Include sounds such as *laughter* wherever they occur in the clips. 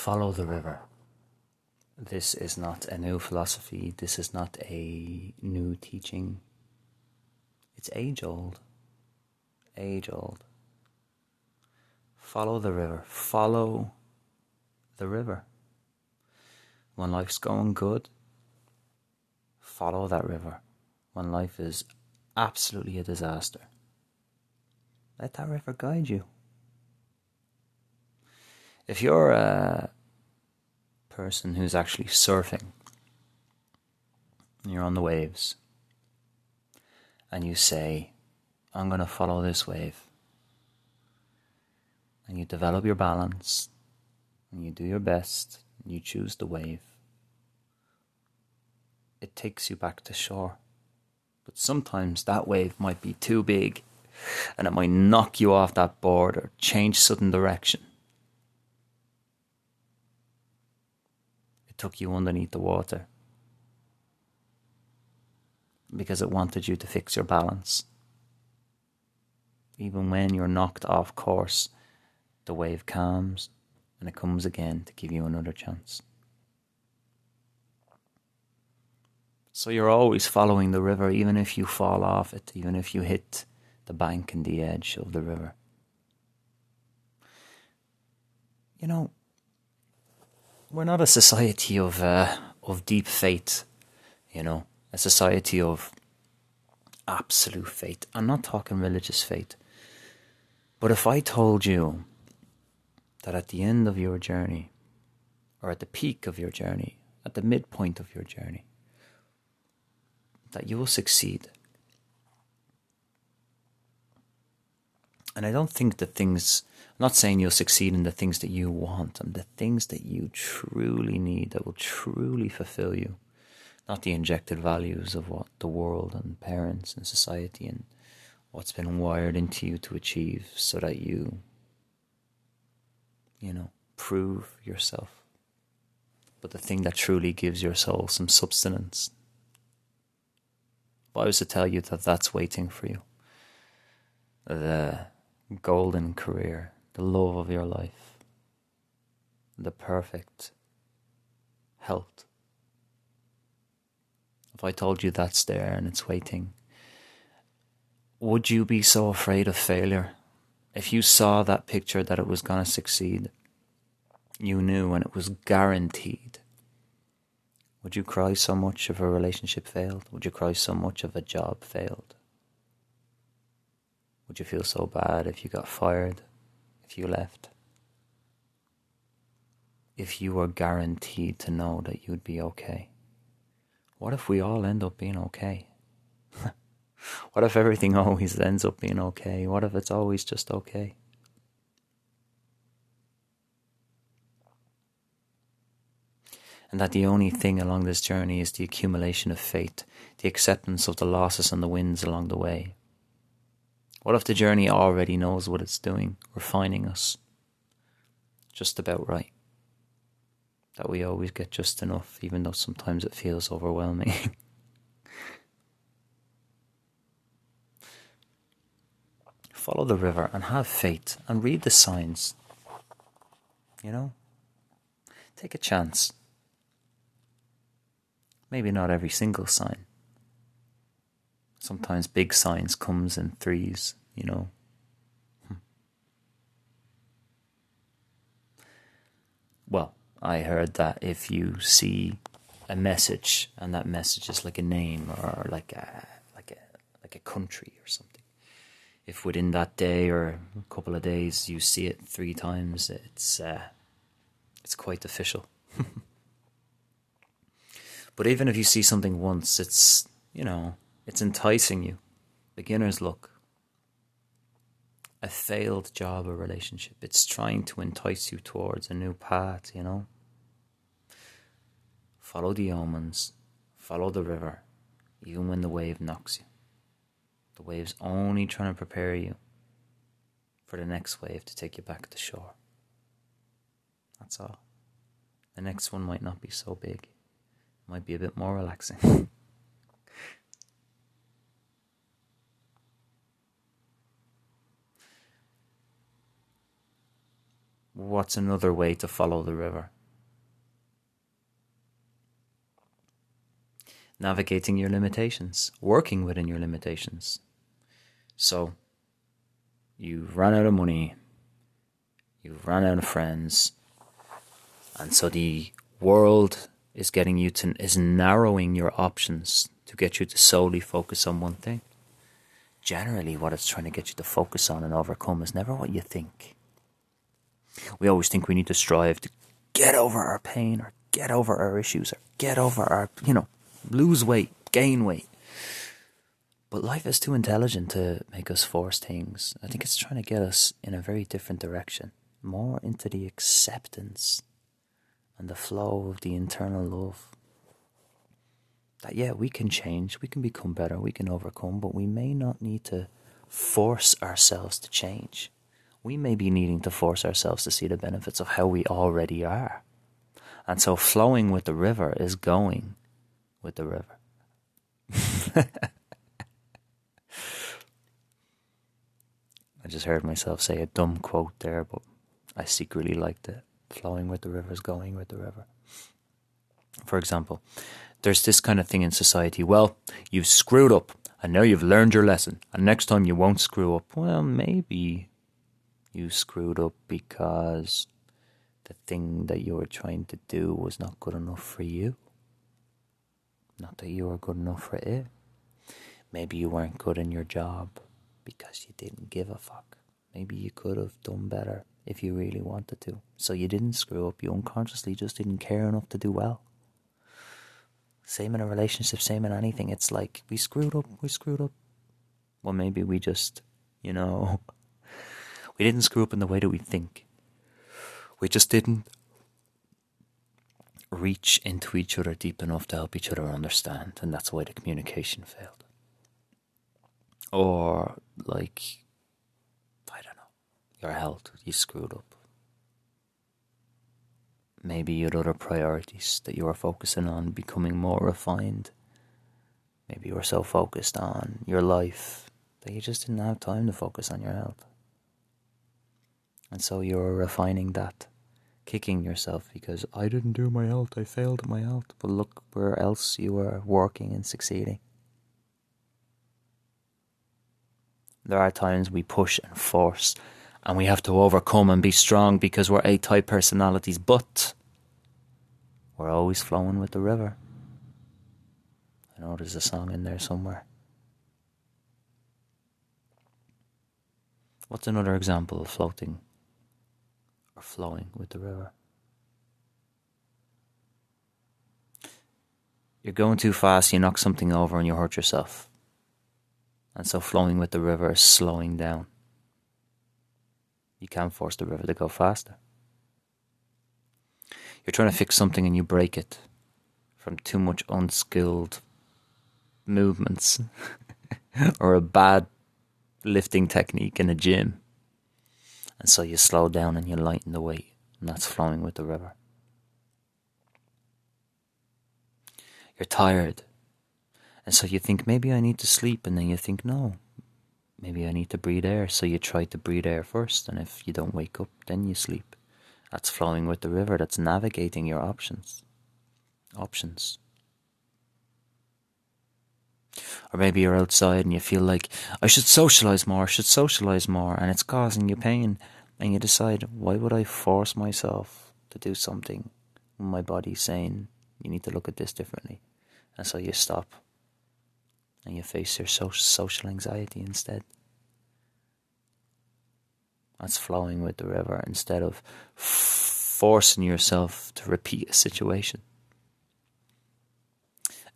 Follow the river. This is not a new philosophy. This is not a new teaching. It's age old. Age old. Follow the river. Follow the river. When life's going good, follow that river. When life is absolutely a disaster, let that river guide you. If you're a person who's actually surfing, you're on the waves, and you say, I'm going to follow this wave, and you develop your balance, and you do your best, and you choose the wave, it takes you back to shore. But sometimes that wave might be too big and it might knock you off that board or change sudden direction. Took you underneath the water because it wanted you to fix your balance. Even when you're knocked off course, the wave calms and it comes again to give you another chance. So you're always following the river, even if you fall off it, even if you hit the bank and the edge of the river. You know, we're not a society of uh, of deep faith, you know, a society of absolute faith. I'm not talking religious faith. But if I told you that at the end of your journey, or at the peak of your journey, at the midpoint of your journey, that you will succeed. And I don't think that things, not saying you'll succeed in the things that you want and the things that you truly need that will truly fulfill you, not the injected values of what the world and parents and society and what's been wired into you to achieve so that you, you know, prove yourself. But the thing that truly gives your soul some substance, if I was to tell you that that's waiting for you, the golden career, the love of your life, the perfect health. If I told you that's there and it's waiting, would you be so afraid of failure? If you saw that picture that it was going to succeed, you knew and it was guaranteed would you cry so much if a relationship failed? Would you cry so much if a job failed? Would you feel so bad if you got fired, if you left? If you were guaranteed to know that you'd be okay? What if we all end up being okay? *laughs* what if everything always ends up being okay? What if it's always just okay? and that the only thing along this journey is the accumulation of fate, the acceptance of the losses and the wins along the way. What if the journey already knows what it's doing, refining us just about right? That we always get just enough, even though sometimes it feels overwhelming. *laughs* Follow the river and have faith and read the signs. You know? Take a chance. Maybe not every single sign. Sometimes big signs comes in threes, you know. Hmm. Well, I heard that if you see a message and that message is like a name or like a like a like a country or something, if within that day or a couple of days you see it three times, it's uh, it's quite official. *laughs* But even if you see something once, it's, you know, it's enticing you. Beginner's luck. A failed job or relationship. It's trying to entice you towards a new path, you know? Follow the omens, follow the river, even when the wave knocks you. The wave's only trying to prepare you for the next wave to take you back to shore. That's all. The next one might not be so big might be a bit more relaxing. *laughs* What's another way to follow the river? Navigating your limitations, working within your limitations. So, you've run out of money, you've run out of friends, and so the world is getting you to, is narrowing your options to get you to solely focus on one thing. Generally, what it's trying to get you to focus on and overcome is never what you think. We always think we need to strive to get over our pain or get over our issues or get over our, you know, lose weight, gain weight. But life is too intelligent to make us force things. I think it's trying to get us in a very different direction, more into the acceptance and the flow of the internal love. That, yeah, we can change, we can become better, we can overcome, but we may not need to force ourselves to change we may be needing to force ourselves to see the benefits of how we already are. And so flowing with the river is going with the river. *laughs* I just heard myself say a dumb quote there, but I secretly liked it. Flowing with the river is going with the river. For example, there's this kind of thing in society. Well, you've screwed up, and now you've learned your lesson, and next time you won't screw up. Well, maybe you screwed up because the thing that you were trying to do was not good enough for you. Not that you were good enough for it. Maybe you weren't good in your job because you didn't give a fuck. Maybe you could have done better if you really wanted to. So you didn't screw up. You unconsciously just didn't care enough to do well. Same in a relationship, same in anything. It's like, we screwed up, we screwed up. Well, maybe we just, you know, *laughs* We didn't screw up in the way that we think. We just didn't reach into each other deep enough to help each other understand, and that's why the communication failed. Or, like, I don't know, your health, you screwed up. Maybe you had other priorities that you were focusing on becoming more refined. Maybe you were so focused on your life that you just didn't have time to focus on your health. And so you're refining that, kicking yourself because I didn't do my health, I failed my health. But look where else you are working and succeeding. There are times we push and force, and we have to overcome and be strong because we're A type personalities, but we're always flowing with the river. I know there's a song in there somewhere. What's another example of floating or flowing with the river. You're going too fast, you knock something over and you hurt yourself. And so flowing with the river is slowing down. You can't force the river to go faster. You're trying to fix something and you break it from too much unskilled movements *laughs* or a bad lifting technique in a gym. And so you slow down and you lighten the weight, and that's flowing with the river. You're tired, and so you think maybe I need to sleep, and then you think no, maybe I need to breathe air. So you try to breathe air first, and if you don't wake up, then you sleep. That's flowing with the river, that's navigating your options. Options. Or maybe you're outside and you feel like, I should socialize more, I should socialize more, and it's causing you pain. And you decide, why would I force myself to do something when my body's saying, you need to look at this differently? And so you stop and you face your social anxiety instead. That's flowing with the river instead of forcing yourself to repeat a situation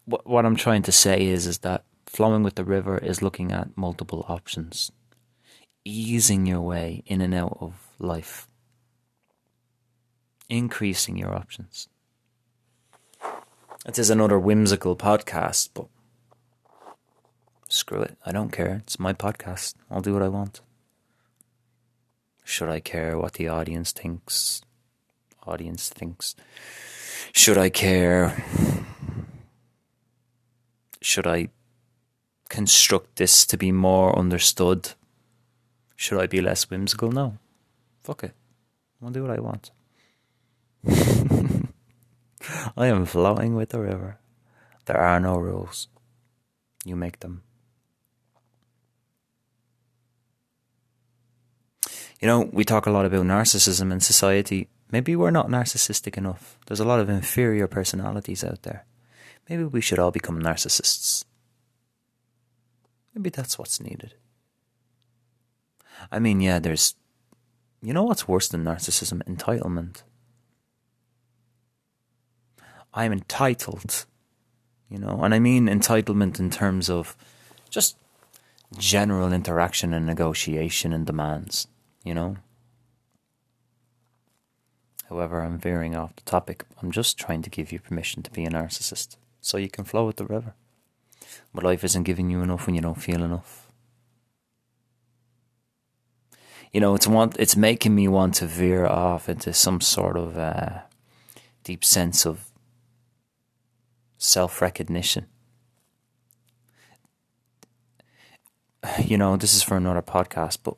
what what I'm trying to say is is that flowing with the river is looking at multiple options, easing your way in and out of life, increasing your options. It is another whimsical podcast, but screw it. I don't care. It's my podcast. I'll do what I want. Should I care what the audience thinks? Audience thinks. Should I care should I construct this to be more understood? Should I be less whimsical? No. Fuck it. I'll do what I want. *laughs* I am floating with the river. There are no rules. You make them. You know, we talk a lot about narcissism in society. Maybe we're not narcissistic enough. There's a lot of inferior personalities out there. Maybe we should all become narcissists. Maybe that's what's needed. I mean, yeah, there's. You know what's worse than narcissism? Entitlement. I'm entitled, you know, and I mean entitlement in terms of just general interaction and negotiation and demands, you know. However, I'm veering off the topic. I'm just trying to give you permission to be a narcissist so you can flow with the river. But life isn't giving you enough when you don't feel enough. You know, it's want it's making me want to veer off into some sort of uh, deep sense of self recognition. You know, this is for another podcast, but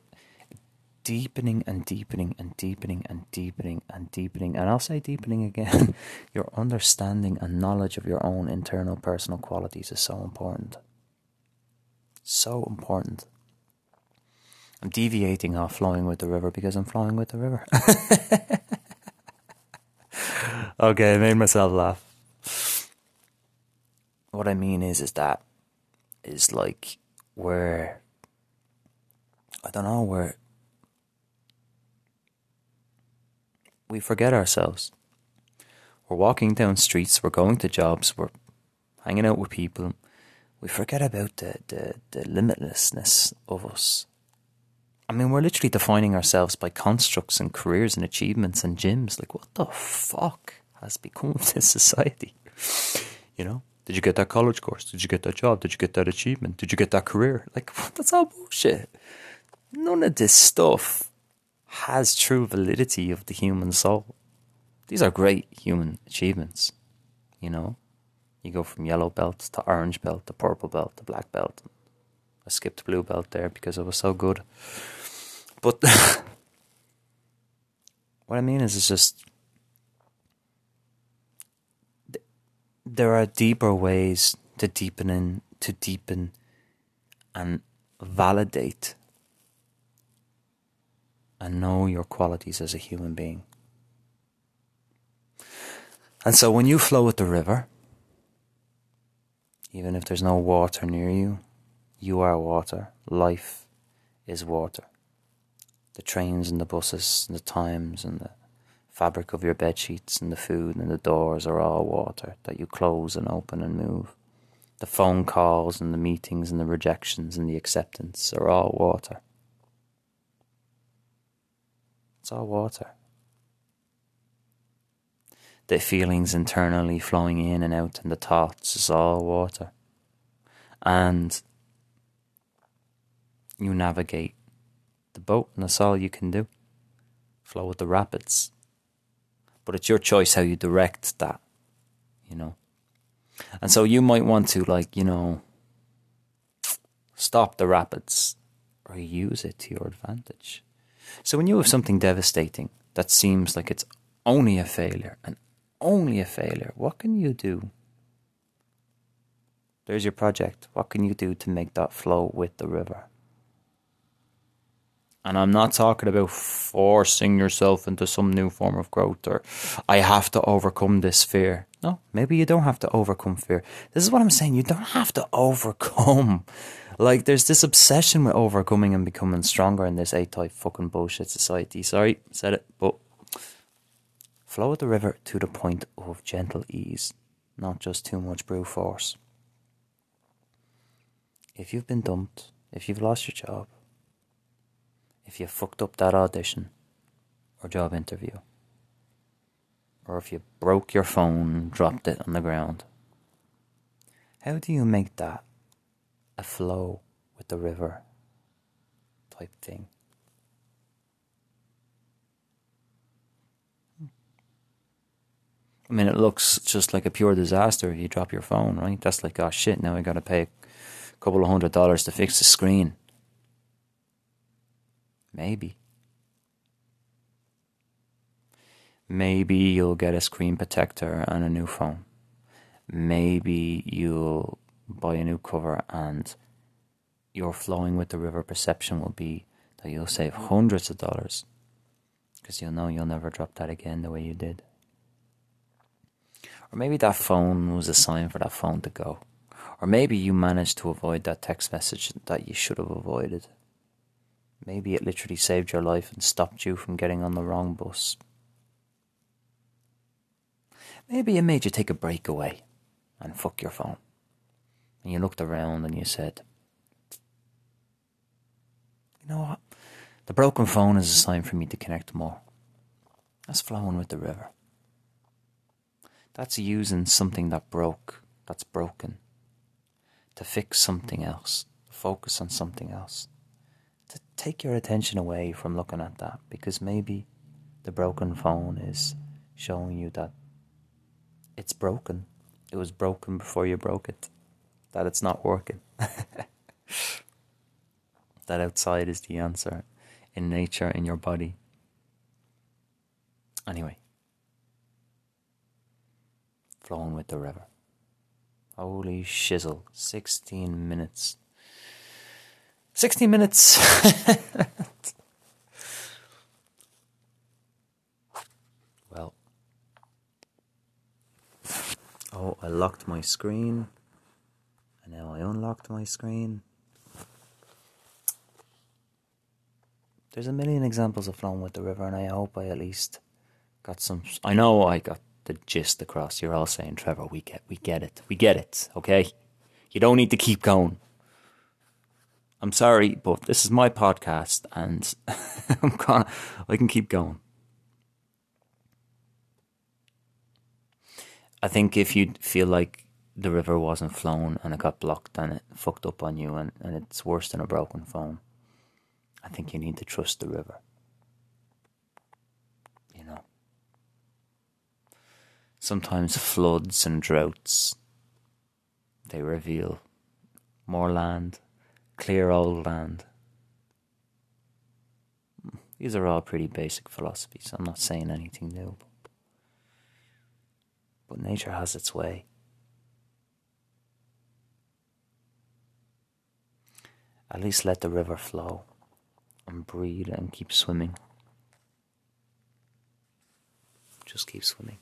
deepening and deepening and deepening and deepening and deepening, and I'll say deepening again, *laughs* your understanding and knowledge of your own internal personal qualities is so important. So important. I'm deviating off flowing with the river because I'm flowing with the river. *laughs* okay, I made myself laugh what I mean is, is that is like where I don't know where we forget ourselves. We're walking down streets, we're going to jobs, we're hanging out with people. We forget about the, the, the limitlessness of us. I mean, we're literally defining ourselves by constructs and careers and achievements and gyms. Like, what the fuck has become of this *laughs* society? You know? Did you get that college course? Did you get that job? Did you get that achievement? Did you get that career? Like, *laughs* that's all bullshit. None of this stuff has true validity of the human soul. These are great human achievements, you know. You go from yellow belt to orange belt to purple belt to black belt. I skipped blue belt there because I was so good. But *laughs* what I mean is, it's just there are deeper ways to deepen in, to deepen and validate and know your qualities as a human being. And so when you flow with the river, even if there's no water near you, you are water. Life is water. The trains and the buses and the times and the fabric of your bed sheets and the food and the doors are all water that you close and open and move. The phone calls and the meetings and the rejections and the acceptance are all water. It's all water. The feelings internally flowing in and out and the thoughts is all water. And you navigate the boat, and that's all you can do. Flow with the rapids but it's your choice how you direct that, you know. And so you might want to, like, you know, stop the rapids or use it to your advantage. So when you have something devastating that seems like it's only a failure and only a failure, what can you do? There's your project. What can you do to make that flow with the river? And I'm not talking about forcing yourself into some new form of growth or I have to overcome this fear. No, maybe you don't have to overcome fear. This is what I'm saying. You don't have to overcome. Like, there's this obsession with overcoming and becoming stronger in this A type fucking bullshit society. Sorry, said it, but flow the river to the point of gentle ease, not just too much brute force. If you've been dumped, if you've lost your job, if you fucked up that audition or job interview, or if you broke your phone, dropped it on the ground. How do you make that a flow with the river type thing? I mean, it looks just like a pure disaster if you drop your phone, right? That's like, oh shit, now I gotta pay a couple of hundred dollars to fix the screen. Maybe. Maybe you'll get a screen protector and a new phone. Maybe you'll buy a new cover and your flowing with the river perception will be that you'll save hundreds of dollars because you'll know you'll never drop that again the way you did. Or maybe that phone was a sign for that phone to go. Or maybe you managed to avoid that text message that you should have avoided. Maybe it literally saved your life and stopped you from getting on the wrong bus. Maybe it made you take a break away and fuck your phone. And you looked around and you said, You know what? The broken phone is a sign for me to connect more. That's flowing with the river. That's using something that broke, that's broken, to fix something else, to focus on something else, to take your attention away from looking at that because maybe the broken phone is showing you that it's broken. It was broken before you broke it, that it's not working. *laughs* that outside is the answer in nature, in your body. Anyway, flowing with the river. Holy shizzle, 16 minutes. 16 minutes! *laughs* well. Oh, I locked my screen. Now I unlocked my screen. There's a million examples of flowing with the river, and I hope I at least got some. I know I got the gist across. You're all saying, Trevor, we get, we get it, we get it. Okay, you don't need to keep going. I'm sorry, but this is my podcast, and *laughs* I'm gonna, I can keep going. I think if you feel like the river wasn't flowing and it got blocked and it fucked up on you and, and it's worse than a broken phone, I think you need to trust the river. You know. Sometimes floods and droughts, they reveal more land, clear old land. These are all pretty basic philosophies. I'm not saying anything new. But nature has its way. At least let the river flow and breathe and keep swimming. Just keep swimming.